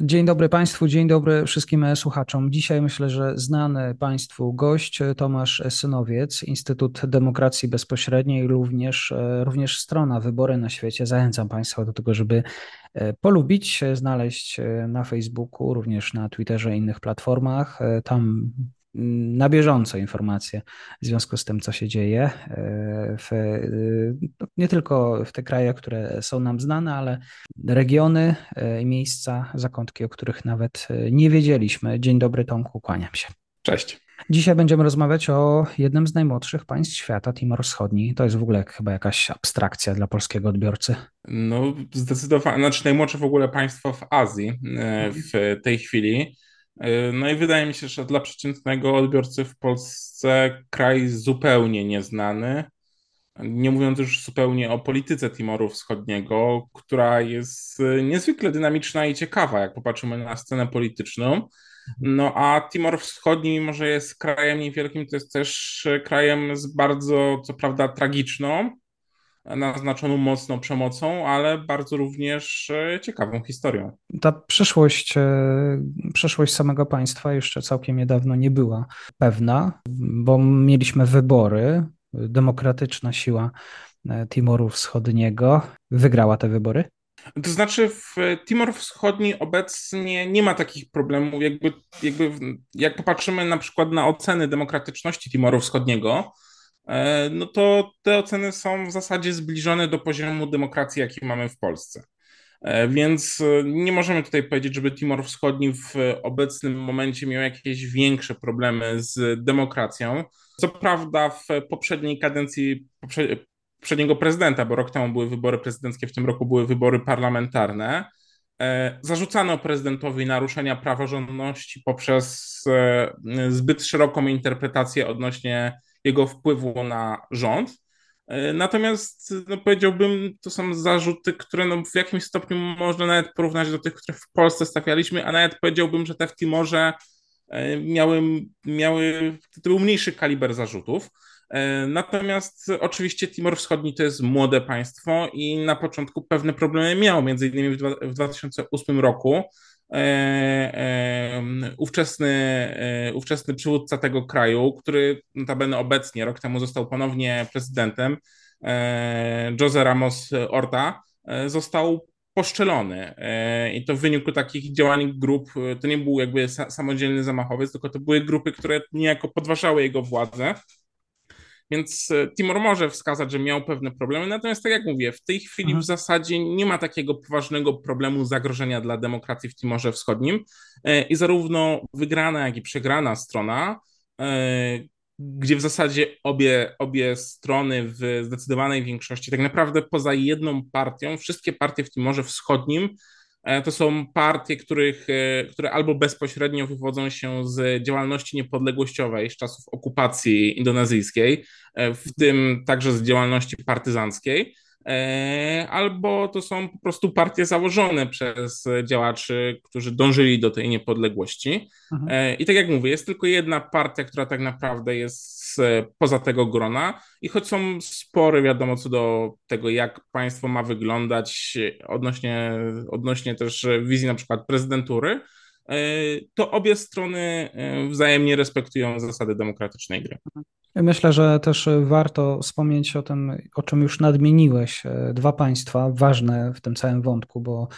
Dzień dobry Państwu, dzień dobry wszystkim słuchaczom. Dzisiaj myślę, że znany Państwu gość Tomasz Synowiec, Instytut Demokracji Bezpośredniej, również, również strona Wybory na świecie. Zachęcam Państwa do tego, żeby e, polubić, znaleźć e, na Facebooku, również na Twitterze i innych platformach. E, tam na bieżąco informacje w związku z tym, co się dzieje, e, w, e, nie tylko w te kraje, które są nam znane, ale regiony e, i miejsca, zakątki, o których nawet nie wiedzieliśmy. Dzień dobry, Tomku, kłaniam się. Cześć. Dzisiaj będziemy rozmawiać o jednym z najmłodszych państw świata, Timor Wschodni. To jest w ogóle chyba jakaś abstrakcja dla polskiego odbiorcy. No, zdecydowanie, znaczy najmłodsze w ogóle państwo w Azji w tej chwili. E, no i wydaje mi się, że dla przeciętnego odbiorcy w Polsce kraj zupełnie nieznany. Nie mówiąc już zupełnie o polityce Timoru Wschodniego, która jest e, niezwykle dynamiczna i ciekawa, jak popatrzymy na scenę polityczną. No a Timor Wschodni, mimo że jest krajem niewielkim, to jest też krajem z bardzo, co prawda, tragiczną naznaczoną mocną przemocą, ale bardzo również e, ciekawą historią. Ta przyszłość, e, przyszłość samego państwa jeszcze całkiem niedawno nie była pewna, bo mieliśmy wybory. Demokratyczna siła e, Timoru Wschodniego wygrała te wybory. To znaczy, w Timor Wschodni obecnie nie ma takich problemów. Jakby, jakby jak popatrzymy na przykład na oceny demokratyczności Timoru Wschodniego, no to te oceny są w zasadzie zbliżone do poziomu demokracji, jaki mamy w Polsce. E, więc e, nie możemy tutaj powiedzieć, żeby Timor Wschodni w obecnym momencie miał jakieś większe problemy z demokracją. Co prawda, w poprzedniej kadencji poprzedniego prezydenta, bo rok temu były wybory prezydenckie, w tym roku były wybory parlamentarne, zarzucano prezydentowi naruszenia praworządności poprzez zbyt szeroką interpretację odnośnie jego wpływu na rząd. E, natomiast no, powiedziałbym, to są zarzuty, które no, w jakimś stopniu można nawet porównać do tych, które w Polsce stawialiśmy, a nawet powiedziałbym, że te w Timorze e, miały, miały to był mniejszy kaliber zarzutów. E, natomiast oczywiście Timor Wschodni to jest młode państwo i na początku pewne problemy miało, między innymi w 2008 roku ówczesny, e, ówczesny przywódca tego kraju, który notabene obecnie rok temu został ponownie prezydentem, Jose Ramos Orta, został poszczelony. I to w wyniku takich działań grup, to nie był jakby samodzielny zamachowiec, tylko to były grupy, które niejako podważały jego władzę więc e, Timor może wskazać, że miał pewne problemy, natomiast tak jak mówię, w tej chwili mhm. w zasadzie nie ma takiego poważnego problemu zagrożenia dla demokracji w Timorze Wschodnim e, i zarówno wygrana, jak i przegrana strona, e, gdzie w zasadzie obie, obie strony w zdecydowanej większości, tak naprawdę poza jedną partią, wszystkie partie w Timorze Wschodnim to są partie, których, e, które albo bezpośrednio wywodzą się z działalności niepodległościowej z czasów okupacji indonezyjskiej, e, w tym także z działalności partyzanckiej, albo to są po prostu partie założone przez działaczy, którzy dążyli do tej niepodległości. Mhm. I tak jak mówię, jest tylko jedna partia, która tak naprawdę jest poza tego grona i choć są spory, wiadomo, co do tego, jak państwo ma wyglądać odnośnie, odnośnie też wizji na przykład prezydentury, e, to obie strony e, wzajemnie respektują zasady demokratycznej gry. Myślę, że też warto wspomnieć o tym, o czym już nadmieniłeś. E, dwa państwa ważne w tym całym wątku, bo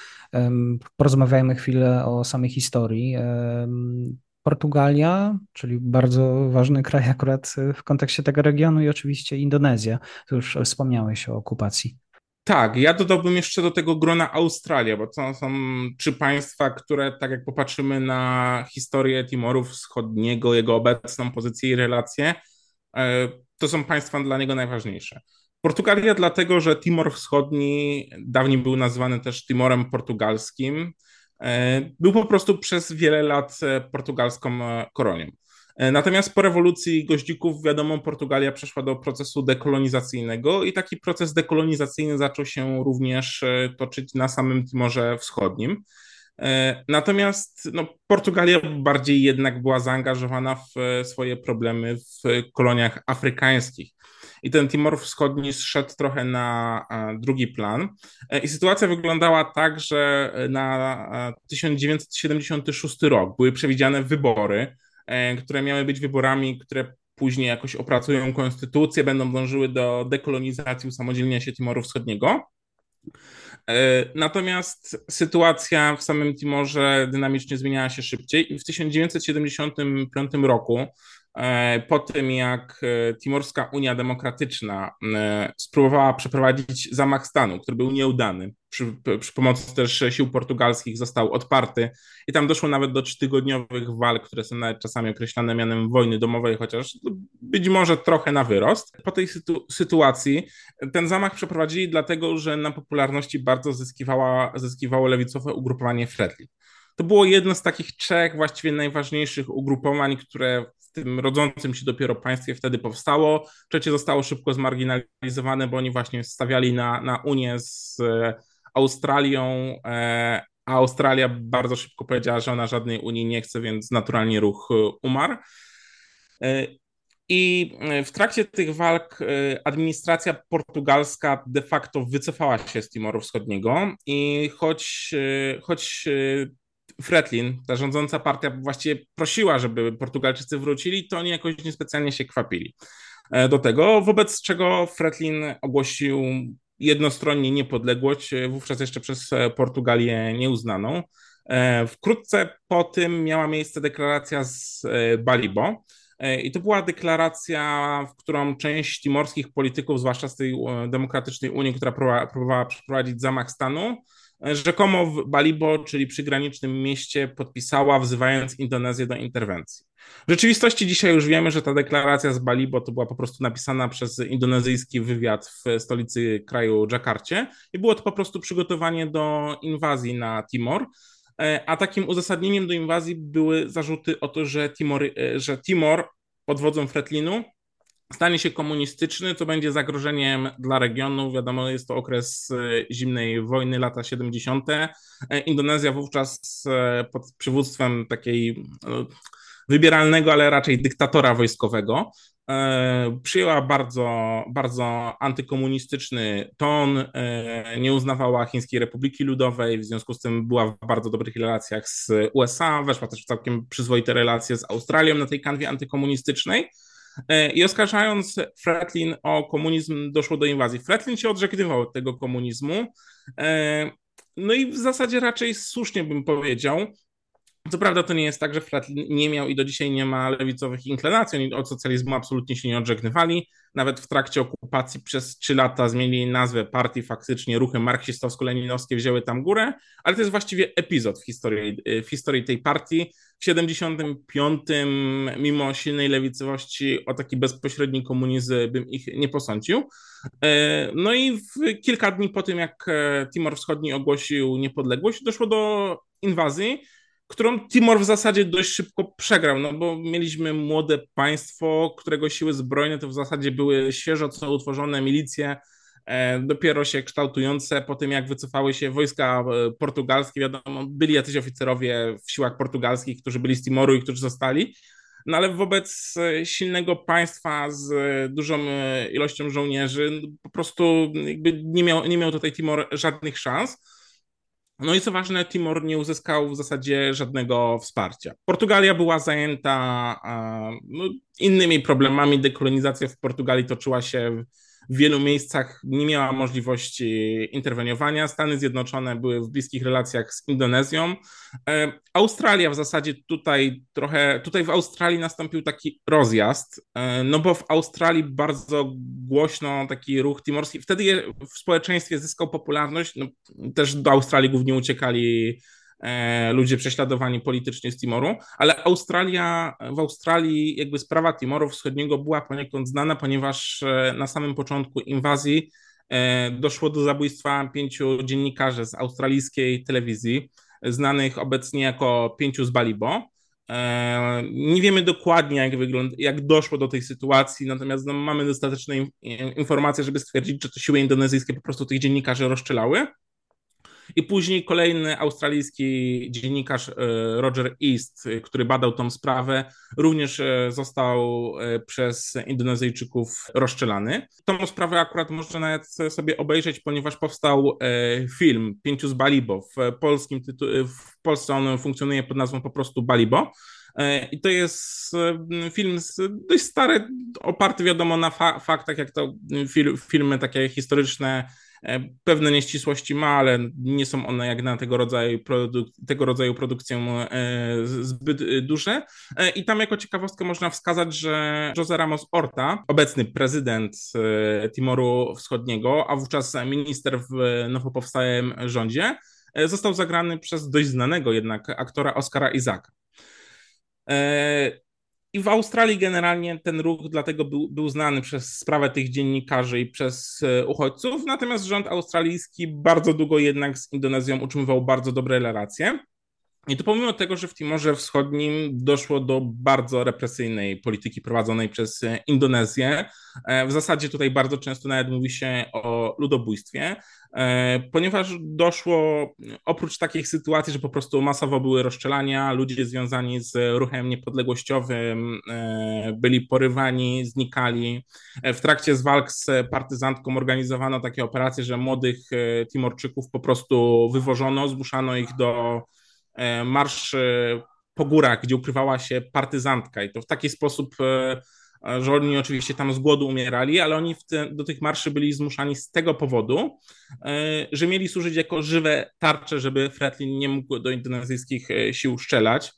porozmawiajmy chwilę o samej historii. Portugalia, czyli bardzo ważny kraj akurat w kontekście tego regionu i oczywiście Indonezja. Tu już wspomniałeś o okupacji. Tak, ja dodałbym jeszcze do tego grona Australia, bo to są trzy państwa, które, tak jak popatrzymy na historię Timoru Wschodniego, jego obecną pozycję i relacje, to są państwa dla niego najważniejsze. Portugalia dlatego, że Timor Wschodni dawniej był nazywany też Timorem Portugalskim. Był po prostu przez wiele lat portugalską kolonią. Natomiast po rewolucji goździków, wiadomo, Portugalia przeszła do procesu dekolonizacyjnego i taki proces dekolonizacyjny zaczął się również toczyć na samym Timorze Wschodnim. E, natomiast no, Portugalia bardziej jednak była zaangażowana w e, swoje problemy w koloniach afrykańskich. I ten Timor Wschodni zszedł trochę na drugi plan. E, I sytuacja wyglądała tak, że na 1976 rok były przewidziane wybory, które miały być wyborami, które później jakoś opracują konstytucję, będą dążyły do dekolonizacji, usamodzielnienia się Timoru Wschodniego. E, natomiast sytuacja w samym Timorze dynamicznie zmieniała się szybciej i w 1975 roku po tym, jak e, Timorska Unia Demokratyczna e, spróbowała przeprowadzić zamach stanu, który był nieudany, przy, przy, pomocy też sił portugalskich został odparty i tam doszło nawet do trzytygodniowych walk, które są nawet czasami określane mianem wojny domowej, chociaż być może trochę na wyrost. Po tej sytu sytuacji ten zamach przeprowadzili dlatego, że na popularności bardzo zyskiwała, zyskiwało lewicowe ugrupowanie Fredli. To było jedno z takich trzech właściwie najważniejszych ugrupowań, które tym rodzącym się dopiero państwie wtedy powstało. Trzecie zostało szybko zmarginalizowane, bo oni właśnie stawiali na, na Unię z e, Australią, e, a Australia bardzo szybko powiedziała, że ona żadnej Unii nie chce, więc naturalnie ruch e, umarł. I w trakcie tych walk administracja portugalska de facto wycofała się z Timoru Wschodniego i choć, choć Fretlin, ta rządząca partia właściwie prosiła, żeby Portugalczycy wrócili, to oni jakoś niespecjalnie się kwapili e, do tego, wobec czego Fretlin ogłosił jednostronnie niepodległość, e, wówczas jeszcze przez e, Portugalię nieuznaną. Wkrótce po tym miała miejsce deklaracja z Balibo. I to była deklaracja, w którą część timorskich polityków, zwłaszcza z tej demokratycznej Unii, która próbowała przeprowadzić zamach stanu, rzekomo w Balibo, czyli przygranicznym mieście, podpisała, wzywając Indonezję do interwencji. W rzeczywistości dzisiaj już wiemy, że ta deklaracja z Balibo to była po prostu napisana przez indonezyjski wywiad w stolicy kraju Dżakarcie i było to po prostu przygotowanie do inwazji na Timor. A takim uzasadnieniem do inwazji były zarzuty o to, że Timor, że Timor pod wodzą Fretlinu stanie się komunistyczny, to będzie zagrożeniem dla regionu. Wiadomo, jest to okres e, zimnej wojny, lata 70. E, Indonezja wówczas e, pod przywództwem takiej wybieralnego, ale raczej dyktatora wojskowego, przyjęła bardzo, bardzo antykomunistyczny ton, nie uznawała Chińskiej Republiki Ludowej, w związku z tym była w bardzo dobrych relacjach z USA, weszła też w całkiem przyzwoite relacje z Australią na tej kanwie antykomunistycznej. E, I oskarżając Fretlin o komunizm, doszło do inwazji. Fretlin się odżegnywał od tego komunizmu. E, no i w zasadzie raczej słusznie bym powiedział. Co prawda to nie jest tak, że Fretlin nie miał i do dzisiaj nie ma lewicowych inklinacji, oni od socjalizmu absolutnie się nie odżegnywali. Nawet w trakcie okupacji przez trzy lata zmienili nazwę partii, faktycznie ruchy marksistowsko-leninowskie wzięły tam górę, ale to jest właściwie epizod w historii, w historii tej partii. W 75, mimo silnej lewicowości, o taki bezpośredni komunizm bym ich nie posądził. E, no i w kilka dni po tym, jak e, Timor Wschodni ogłosił niepodległość, doszło do inwazji którą Timor w zasadzie dość szybko przegrał, no bo mieliśmy młode państwo, którego siły zbrojne to w zasadzie były świeżo co utworzone milicje, e, dopiero się kształtujące po tym, jak wycofały się wojska e, portugalskie, wiadomo, byli jacyś oficerowie w siłach portugalskich, którzy byli z Timoru i którzy zostali, no ale wobec e, silnego państwa z dużą ilością żołnierzy no, po prostu nie miał, nie miał tutaj Timor żadnych szans. No i co ważne, Timor nie uzyskał w zasadzie żadnego wsparcia. Portugalia była zajęta no, innymi problemami. Dekolonizacja w Portugalii toczyła się w wielu miejscach nie miała możliwości interweniowania. Stany Zjednoczone były w bliskich relacjach z Indonezją. E, Australia w zasadzie tutaj trochę, tutaj w Australii nastąpił taki rozjazd, e, no bo w Australii bardzo głośno taki ruch timorski, wtedy w społeczeństwie zyskał popularność, no, też do Australii głównie uciekali ludzie prześladowani politycznie z Timoru, ale Australia, w Australii jakby sprawa Timoru Wschodniego była poniekąd znana, ponieważ e, na samym początku inwazji doszło do zabójstwa pięciu dziennikarzy z australijskiej telewizji, znanych obecnie jako pięciu z Balibo. Nie wiemy dokładnie, jak, wygląda, jak doszło do tej sytuacji, natomiast no, mamy dostateczne informacje, żeby stwierdzić, że to siły indonezyjskie po prostu tych dziennikarzy rozstrzelały. I później kolejny australijski dziennikarz e, Roger East, e, który badał tą sprawę, również e, został przez Indonezyjczyków rozstrzelany. Tą sprawę akurat można nawet sobie obejrzeć, ponieważ powstał film Pięciu z Balibo. W, polskim tytu- w Polsce on funkcjonuje pod nazwą po prostu Balibo. I to jest film dość stary, oparty wiadomo na fa faktach, jak to filmy takie historyczne pewne nieścisłości ma, ale nie są one jak na tego rodzaju, produk tego rodzaju produkcję e, zbyt duże. E, I tam jako ciekawostkę można wskazać, że José Ramos Horta, obecny prezydent Timoru Wschodniego, a wówczas minister w nowo powstałym rządzie, został zagrany przez dość znanego jednak aktora Oscara Izaka. I w Australii generalnie ten ruch dlatego był, był znany przez sprawę tych dziennikarzy i przez e, uchodźców, natomiast rząd australijski bardzo długo jednak z Indonezją utrzymywał bardzo dobre relacje. I to pomimo tego, że w Timorze Wschodnim doszło do bardzo represyjnej polityki prowadzonej przez e, Indonezję. E, w zasadzie tutaj bardzo często nawet mówi się o ludobójstwie, e, ponieważ doszło oprócz takich sytuacji, że po prostu masowo były rozstrzelania, ludzie związani z ruchem niepodległościowym byli porywani, znikali. W trakcie z walk z partyzantką organizowano takie operacje, że młodych Timorczyków po prostu wywożono, zmuszano ich do marsz e, po górach, gdzie ukrywała się partyzantka i to w taki sposób, e, że oni oczywiście tam z głodu umierali, ale oni te, do tych marszy byli zmuszani z tego powodu, że mieli służyć jako żywe tarcze, żeby Fretlin nie mógł do indonezyjskich sił strzelać.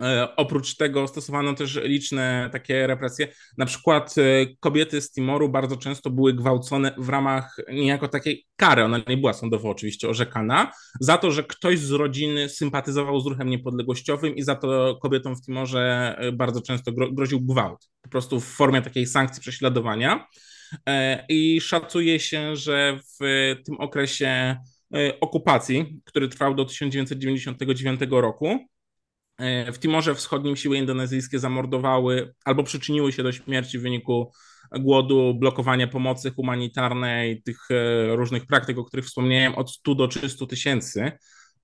E, oprócz tego stosowano też liczne takie represje. Na przykład e, kobiety z Timoru bardzo często były gwałcone w ramach niejako takiej kary. Ona nie była sądowo oczywiście orzekana, za to, że ktoś z rodziny sympatyzował z ruchem niepodległościowym i za to kobietom w Timorze e, bardzo często groził gwałt. Po prostu w formie takiej sankcji prześladowania. I szacuje się, że w tym okresie okupacji, który trwał do 1999 roku, w Timorze Wschodnim siły indonezyjskie zamordowały albo przyczyniły się do śmierci w wyniku głodu, blokowania pomocy humanitarnej, tych e, różnych praktyk, o których wspomniałem, od 100 do 300 tysięcy.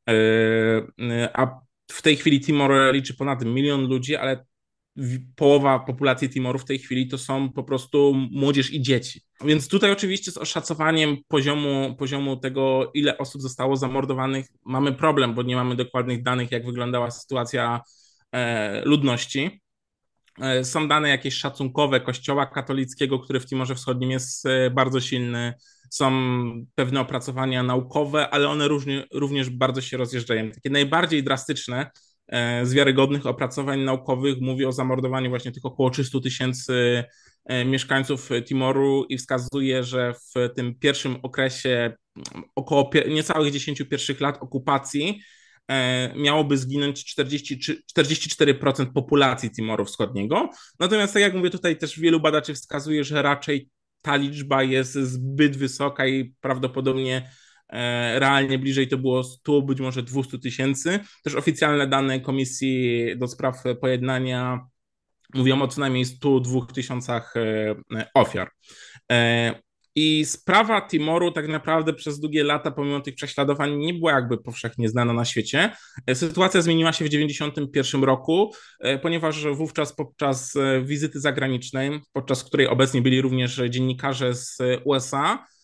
E, a w tej chwili Timor liczy ponad milion ludzi, ale połowa populacji Timoru w tej chwili to są po prostu młodzież i dzieci. Więc tutaj oczywiście z oszacowaniem poziomu, poziomu tego, ile osób zostało zamordowanych, mamy problem, bo nie mamy dokładnych danych, jak wyglądała sytuacja e, ludności. E, są dane jakieś szacunkowe Kościoła katolickiego, który w Timorze Wschodnim jest e, bardzo silny. Są pewne opracowania naukowe, ale one również bardzo się rozjeżdżają. Takie najbardziej drastyczne z wiarygodnych opracowań naukowych mówi o zamordowaniu właśnie tych około 300 tysięcy e, mieszkańców Timoru i wskazuje, że w tym pierwszym okresie około niecałych 10 pierwszych lat okupacji e, miałoby zginąć 40, 44% populacji Timoru Wschodniego. Natomiast tak jak mówię, tutaj też wielu badaczy wskazuje, że raczej ta liczba jest zbyt wysoka i prawdopodobnie E, realnie bliżej to było 100, być może 200 tysięcy. Też oficjalne dane Komisji do Spraw Pojednania mówią o co najmniej 102 tysiącach e, ofiar. E, I sprawa Timoru tak naprawdę przez długie lata, pomimo tych prześladowań, nie była jakby powszechnie znana na świecie. Sytuacja zmieniła się w 1991 roku, ponieważ wówczas podczas wizyty zagranicznej, podczas której obecni byli również dziennikarze z USA, E,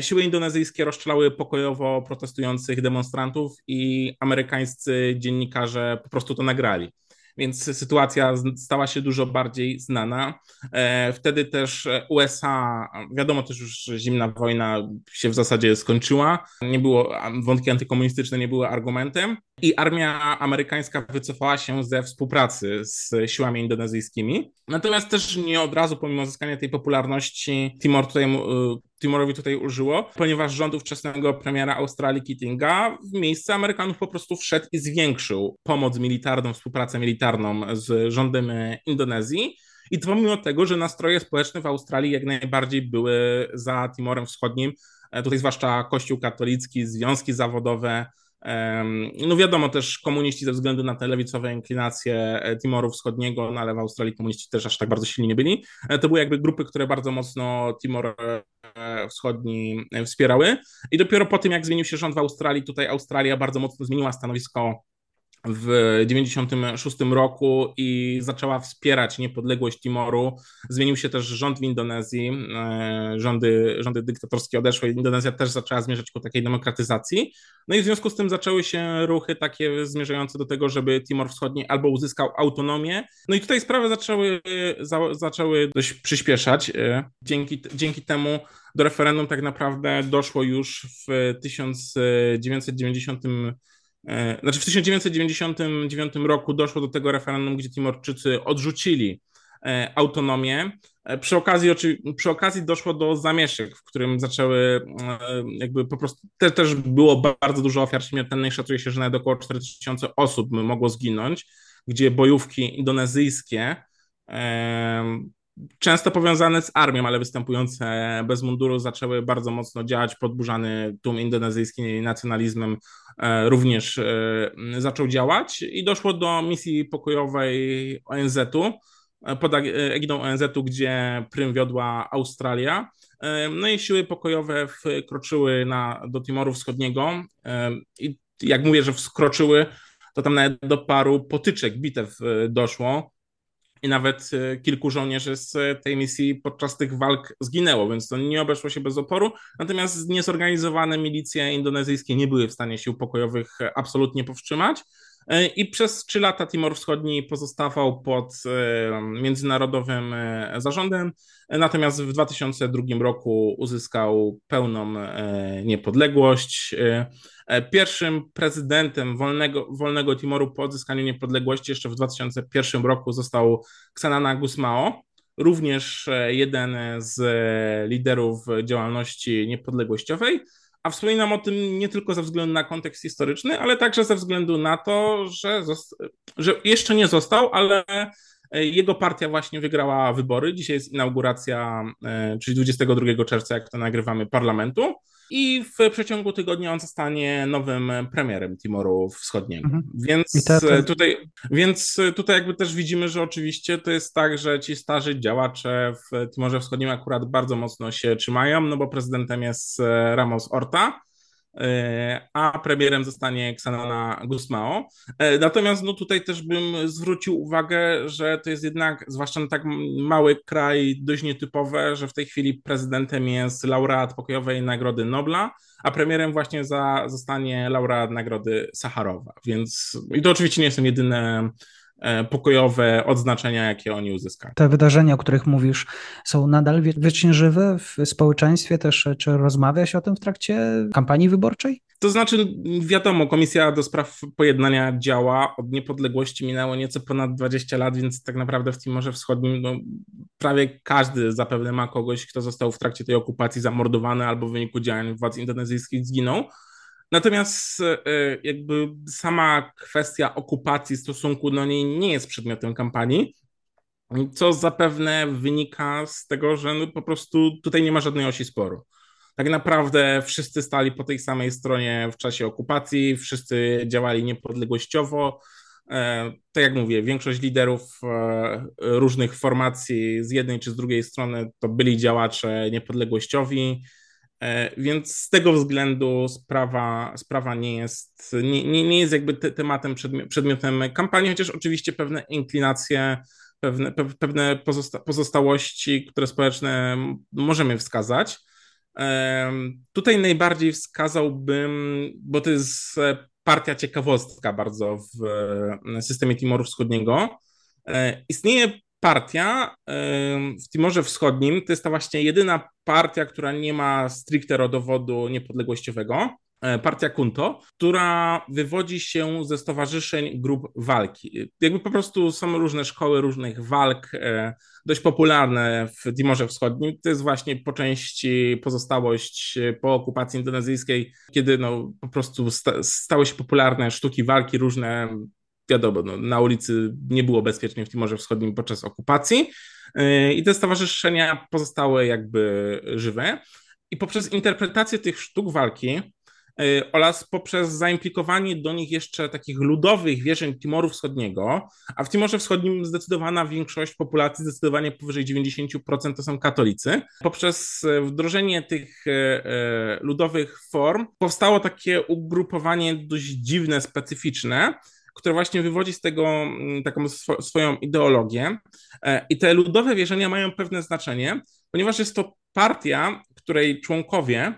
siły indonezyjskie rozstrzelały pokojowo protestujących demonstrantów i amerykańscy dziennikarze po prostu to nagrali. Więc sytuacja stała się dużo bardziej znana. E, wtedy też USA, wiadomo też już, że zimna wojna się w zasadzie skończyła. Nie było, wątki antykomunistyczne nie były argumentem i armia amerykańska wycofała się ze współpracy z siłami indonezyjskimi. Natomiast też nie od razu, pomimo zyskania tej popularności, Timor tutaj Timorowi tutaj użyło, ponieważ rząd ówczesnego premiera Australii Keatinga w miejsce Amerykanów po prostu wszedł i zwiększył pomoc militarną, współpracę militarną z rządem Indonezji. I to pomimo tego, że nastroje społeczne w Australii jak najbardziej były za Timorem Wschodnim, e, tutaj zwłaszcza Kościół katolicki, związki zawodowe, no wiadomo też komuniści ze względu na te lewicowe inklinacje e, Timoru Wschodniego, no ale w Australii komuniści też aż tak bardzo silni nie byli. E, to były jakby grupy, które bardzo mocno Timor Wschodni wspierały. I dopiero po tym, jak zmienił się rząd w Australii, tutaj Australia bardzo mocno zmieniła stanowisko w 1996 roku i zaczęła wspierać niepodległość Timoru. Zmienił się też rząd w Indonezji, e, rządy, rządy dyktatorskie odeszły, Indonezja też zaczęła zmierzać ku takiej demokratyzacji. No i w związku z tym zaczęły się ruchy takie zmierzające do tego, żeby Timor Wschodni albo uzyskał autonomię. No i tutaj sprawy zaczęły, za, zaczęły dość przyspieszać. E, dzięki, dzięki temu do referendum tak naprawdę doszło już w 1990 E, znaczy w 1999 roku doszło do tego referendum, gdzie Timorczycy odrzucili e, autonomię. E, przy okazji, przy okazji doszło do zamieszek, w którym zaczęły jakby po prostu, te, też było bardzo dużo ofiar śmiertelnych, szacuje się, że nawet około 4000 osób mogło zginąć, gdzie bojówki indonezyjskie często powiązane z armią, ale występujące bez munduru, zaczęły bardzo mocno działać. Podburzany tłum indonezyjski nacjonalizmem e, również e, zaczął działać i doszło do misji pokojowej ONZ-u e, pod egidą ONZ-u, gdzie prym wiodła Australia. No i siły pokojowe wkroczyły na, do Timoru Wschodniego i jak mówię, że wskroczyły, to tam nawet do paru potyczek, bitew doszło i nawet e, kilku żołnierzy z tej misji podczas tych walk zginęło, więc to nie obeszło się bez oporu. Natomiast niezorganizowane milicje indonezyjskie nie były w stanie sił pokojowych absolutnie powstrzymać. E, I przez trzy lata Timor Wschodni pozostawał pod e, międzynarodowym zarządem, natomiast w 2002 roku uzyskał pełną niepodległość. E, pierwszym prezydentem wolnego, wolnego Timoru po odzyskaniu niepodległości jeszcze w 2001 roku został Xanana Gusmao, również e, jeden z liderów działalności niepodległościowej. A wspominam o tym nie tylko ze względu na kontekst historyczny, ale także ze względu na to, że, że jeszcze nie został, ale jego partia właśnie wygrała wybory. Dzisiaj jest inauguracja, czyli 22 czerwca, jak to nagrywamy, parlamentu i w przeciągu tygodnia on zostanie nowym premierem Timoru Wschodniego. Mhm. Więc, to... Tutaj, więc tutaj jakby też widzimy, że oczywiście to jest tak, że ci starzy działacze w Timorze Wschodnim akurat bardzo mocno się trzymają, no bo prezydentem jest Ramos Orta, E, a premierem zostanie Xanana Gusmao. E, natomiast no tutaj też bym zwrócił uwagę, że to jest jednak, zwłaszcza na tak mały kraj, dość nietypowe, że w tej chwili prezydentem jest laureat pokojowej Nagrody Nobla, a premierem właśnie za, zostanie laureat Nagrody Sacharowa. Więc i to oczywiście nie są jedyne E, pokojowe odznaczenia, jakie oni uzyskali. Te wydarzenia, o których mówisz, są nadal wiecznie żywe w społeczeństwie też? Czy rozmawia się o tym w trakcie kampanii wyborczej? To znaczy, wiadomo, Komisja do Spraw Pojednania działa. Od niepodległości minęło nieco ponad 20 lat, więc tak naprawdę w Timorze Wschodnim no, prawie każdy zapewne ma kogoś, kto został w trakcie tej okupacji zamordowany albo w wyniku działań władz indonezyjskich zginął. Natomiast e, jakby sama kwestia okupacji stosunku do niej nie jest przedmiotem kampanii, co zapewne wynika z tego, że no po prostu tutaj nie ma żadnej osi sporu. Tak naprawdę wszyscy stali po tej samej stronie w czasie okupacji, wszyscy działali niepodległościowo. E, tak jak mówię, większość liderów e, różnych formacji z jednej czy z drugiej strony to byli działacze niepodległościowi. E, więc z tego względu sprawa, sprawa nie, jest, nie, nie, nie jest jakby te, tematem, przedmiotem kampanii, chociaż oczywiście pewne inklinacje, pewne, pewne pozosta pozostałości, które społeczne możemy wskazać. E, tutaj najbardziej wskazałbym, bo to jest partia ciekawostka bardzo w systemie Timoru Wschodniego. E, istnieje partia w Timorze Wschodnim to jest ta właśnie jedyna partia, która nie ma stricte rodowodu niepodległościowego. E, partia Kunto, która wywodzi się ze stowarzyszeń grup walki. Jakby po prostu są różne szkoły różnych walk, e, dość popularne w Timorze Wschodnim. To jest właśnie po części pozostałość po okupacji indonezyjskiej, kiedy no, po prostu sta stały się popularne sztuki walki różne. Wiadomo, no, na ulicy nie było bezpiecznie w Timorze Wschodnim podczas okupacji yy, i te stowarzyszenia pozostały jakby żywe. I poprzez interpretację tych sztuk walki Y, oraz poprzez zaimplikowanie do nich jeszcze takich ludowych wierzeń Timoru Wschodniego, a w Timorze Wschodnim zdecydowana większość populacji, zdecydowanie powyżej 90% to są katolicy. Poprzez y, wdrożenie tych y, ludowych form powstało takie ugrupowanie dość dziwne, specyficzne, które właśnie wywodzi z tego mm, taką swoją ideologię. I te ludowe wierzenia mają pewne znaczenie, ponieważ jest to partia, której członkowie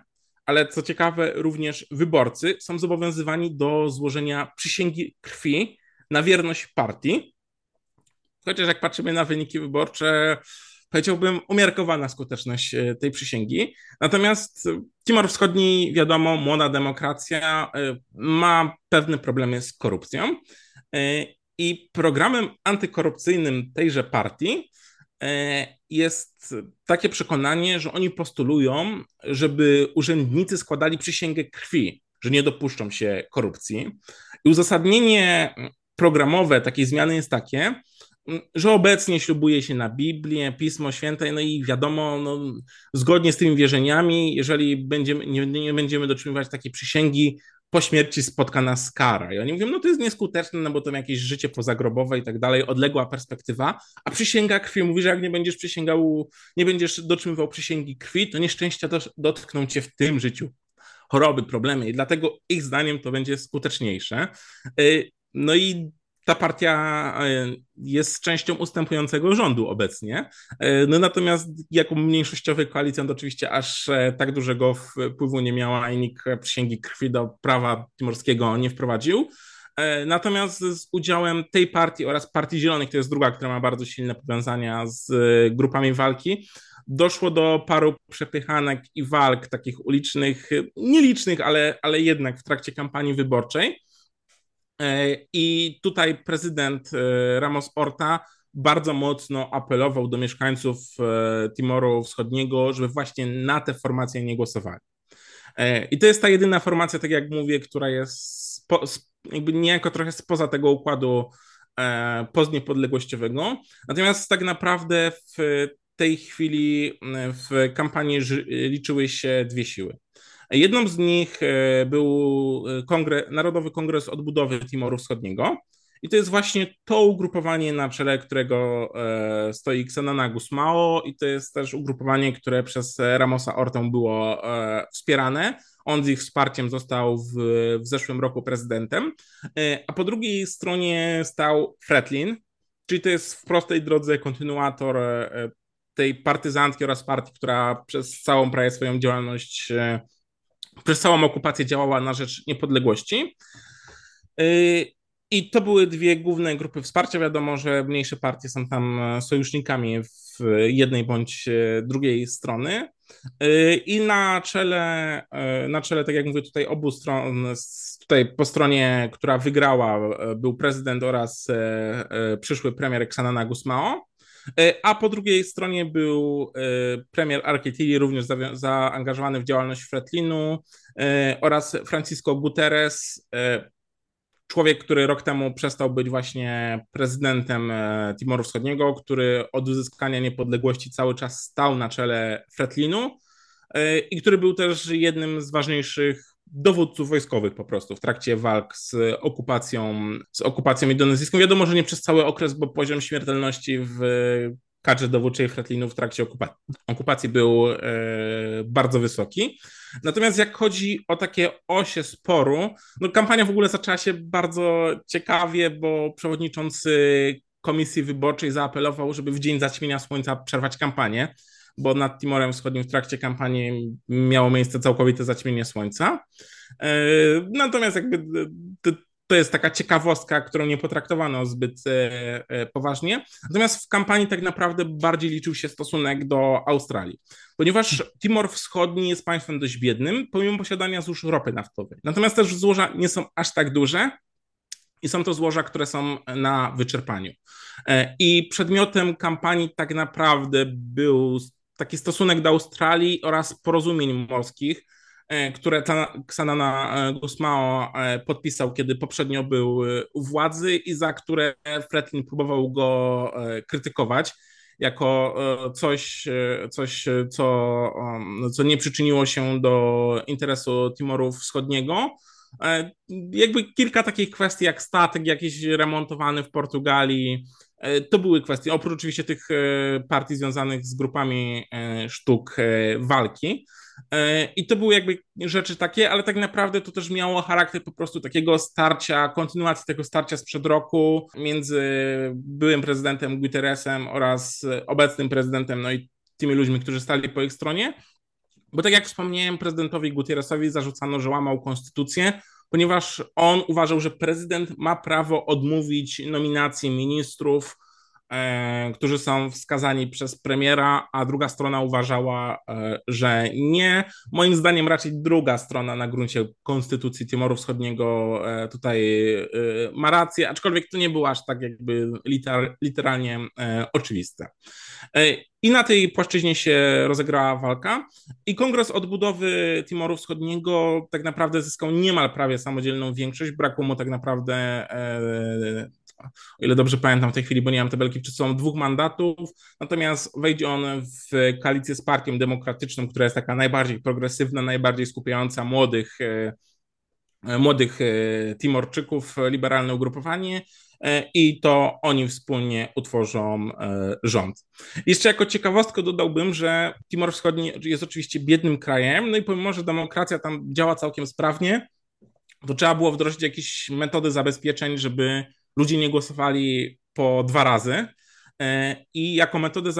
ale co ciekawe, również wyborcy są zobowiązywani do złożenia przysięgi krwi na wierność partii. Chociaż jak patrzymy na wyniki wyborcze, powiedziałbym, umiarkowana skuteczność e, tej przysięgi. Natomiast Timor Wschodni, wiadomo, młoda demokracja, e, ma pewne problemy z korupcją. E, I programem antykorupcyjnym tejże partii jest takie przekonanie, że oni postulują, żeby urzędnicy składali przysięgę krwi, że nie dopuszczą się korupcji. I uzasadnienie programowe takiej zmiany jest takie, że obecnie ślubuje się na Biblię, Pismo Święte, no i wiadomo, no, zgodnie z tymi wierzeniami, jeżeli będziemy, nie, nie będziemy dotrzymywać takiej przysięgi, po śmierci spotka nas kara. I oni mówią, no to jest nieskuteczne, no bo to jakieś życie pozagrobowe i tak dalej, odległa perspektywa, a przysięga krwi mówi, że jak nie będziesz przysięgał, nie będziesz dotrzymywał przysięgi krwi, to nieszczęścia dotkną cię w tym życiu. Choroby, problemy i dlatego ich zdaniem to będzie skuteczniejsze. Y, no i ta partia e, jest częścią ustępującego rządu obecnie. E, no natomiast jako mniejszościowy koalicjant oczywiście aż e, tak dużego wpływu nie miała i nikt przysięgi krwi do prawa timorskiego nie wprowadził. Natomiast z udziałem tej partii oraz Partii Zielonych, to jest druga, która ma bardzo silne powiązania z grupami walki, doszło do paru przepychanek i walk takich ulicznych, nielicznych, ale, ale jednak w trakcie kampanii wyborczej. E, I tutaj prezydent e, Ramos Orta bardzo mocno apelował do mieszkańców e, Timoru Wschodniego, żeby właśnie na te formacje nie głosowali. I to jest ta jedyna formacja, tak jak mówię, która jest spo, jakby niejako trochę spoza tego układu postniepodległościowego. Natomiast tak naprawdę w tej chwili w kampanii liczyły się dwie siły. Jedną z nich e, był e, Kongre Narodowy Kongres Odbudowy Timoru Wschodniego. I to jest właśnie to ugrupowanie, na czele którego e, stoi Xanana Gusmao, i to jest też ugrupowanie, które przez Ramosa Ortę było wspierane. On z ich wsparciem został w, w zeszłym roku prezydentem. A po drugiej stronie stał Fretlin, czyli to jest w prostej drodze kontynuator tej partyzantki oraz partii, która przez całą prawie swoją działalność przez całą okupację działała na rzecz niepodległości. Y, I to były dwie główne grupy wsparcia. Wiadomo, że mniejsze partie są tam sojusznikami w jednej bądź drugiej strony. Y, I na czele, y, na czele, tak jak mówię, tutaj obu stron, tutaj po stronie, która wygrała, był prezydent oraz przyszły premier Xanana Gusmao. E, a po drugiej stronie był e, premier Arketili, również zaangażowany w działalność Fretlinu e, oraz Francisco Guterres, człowiek, który rok temu przestał być właśnie prezydentem Timoru Wschodniego, który od uzyskania niepodległości cały czas stał na czele Fretlinu i który był też jednym z ważniejszych dowódców wojskowych po prostu w trakcie walk z okupacją, z okupacją indonezyjską. Wiadomo, że nie przez cały okres, bo poziom śmiertelności w kadrze dowódczej Fretlinu w trakcie okupacji, okupacji był e, bardzo wysoki. Natomiast jak chodzi o takie osie sporu, no kampania w ogóle zaczęła się bardzo ciekawie, bo przewodniczący komisji wyborczej zaapelował, żeby w dzień zaćmienia słońca przerwać kampanię bo nad Timorem Wschodnim w trakcie kampanii miało miejsce całkowite zaćmienie słońca. E, natomiast jakby to jest taka ciekawostka, którą nie potraktowano zbyt e, e, poważnie. Natomiast w kampanii tak naprawdę bardziej liczył się stosunek do Australii, ponieważ Timor Wschodni jest państwem dość biednym, pomimo posiadania złóż ropy naftowej. Natomiast też złoża nie są aż tak duże i są to złoża, które są na wyczerpaniu. I przedmiotem kampanii tak naprawdę był taki stosunek do Australii oraz porozumień morskich, które Xanana Gusmao podpisał, kiedy poprzednio był u władzy i za które Fretlin próbował go krytykować jako e, coś, e, coś co, um, co nie przyczyniło się do interesu Timoru Wschodniego. E, jakby kilka takich kwestii, jak statek jakiś remontowany w Portugalii, to były kwestie, oprócz oczywiście tych partii związanych z grupami sztuk walki. E, I to były jakby rzeczy takie, ale tak naprawdę to też miało charakter po prostu takiego starcia, kontynuacji tego starcia sprzed roku między byłym prezydentem Guterresem oraz obecnym prezydentem, no i tymi ludźmi, którzy stali po ich stronie. Bo tak jak wspomniałem, prezydentowi Gutierresowi zarzucano, że łamał konstytucję, ponieważ on uważał, że prezydent ma prawo odmówić nominacji ministrów którzy są wskazani przez premiera, a druga strona uważała, e, że nie. Moim zdaniem raczej druga strona na gruncie Konstytucji Timoru Wschodniego e, tutaj ma rację, aczkolwiek to nie było aż tak jakby liter, literalnie oczywiste. I na tej płaszczyźnie się rozegrała walka i Kongres Odbudowy Timoru Wschodniego tak naprawdę zyskał niemal prawie samodzielną większość, brakło mu tak naprawdę o ile dobrze pamiętam w tej chwili, bo nie mam tabelki czy są dwóch mandatów, natomiast wejdzie on w koalicję z Partią Demokratyczną, która jest taka najbardziej progresywna, najbardziej skupiająca młodych, e, e, młodych e, Timorczyków, liberalne ugrupowanie i to oni wspólnie utworzą rząd. Jeszcze jako ciekawostkę dodałbym, że Timor Wschodni jest oczywiście biednym krajem, no i pomimo, że demokracja tam działa całkiem sprawnie, to trzeba było wdrożyć jakieś metody zabezpieczeń, żeby ludzie nie głosowali po dwa razy. E, I jako metodę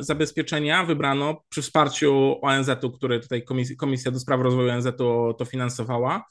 zabezpieczenia wybrano przy wsparciu ONZ-u, który tutaj Komisja, Komisja do Spraw Rozwoju ONZ-u to finansowała,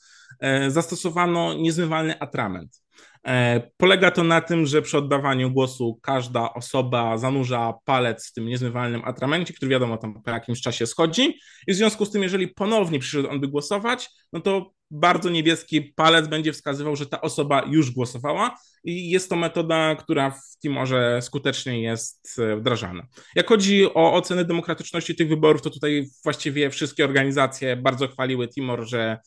zastosowano niezmywalny atrament. E, polega to na tym, że przy oddawaniu głosu każda osoba zanurza palec w tym niezmywalnym atramencie, który wiadomo tam po jakimś czasie schodzi i w związku z tym, jeżeli ponownie przyszedł on by głosować, no to bardzo niebieski palec będzie wskazywał, że ta osoba już głosowała i jest to metoda, która w Timorze skutecznie jest e, wdrażana. Jak chodzi o ocenę demokratyczności tych wyborów, to tutaj właściwie wszystkie organizacje bardzo chwaliły Timor, że e,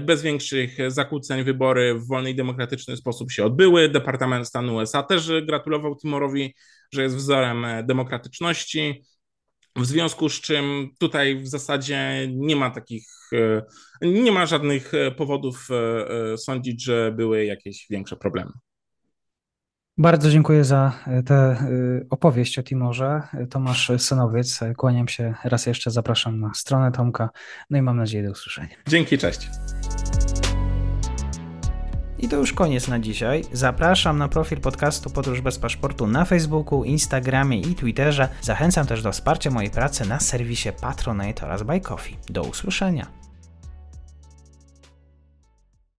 bez większych zakłóceń wybory w wolny i demokratyczny sposób się odbyły. Departament Stanu USA też gratulował Timorowi, że jest wzorem e, demokratyczności. W związku z czym tutaj w zasadzie nie ma takich, nie ma żadnych powodów sądzić, że były jakieś większe problemy. Bardzo dziękuję za e, tę e, opowieść o Timorze. Tomasz Synowiec, kłaniam się raz jeszcze, zapraszam na stronę Tomka, no i mam nadzieję do usłyszenia. Dzięki, cześć. I to już koniec na dzisiaj. Zapraszam na profil podcastu Podróż bez paszportu na Facebooku, Instagramie i Twitterze. Zachęcam też do wsparcia mojej pracy na serwisie Patronite oraz Buy Coffee. Do usłyszenia.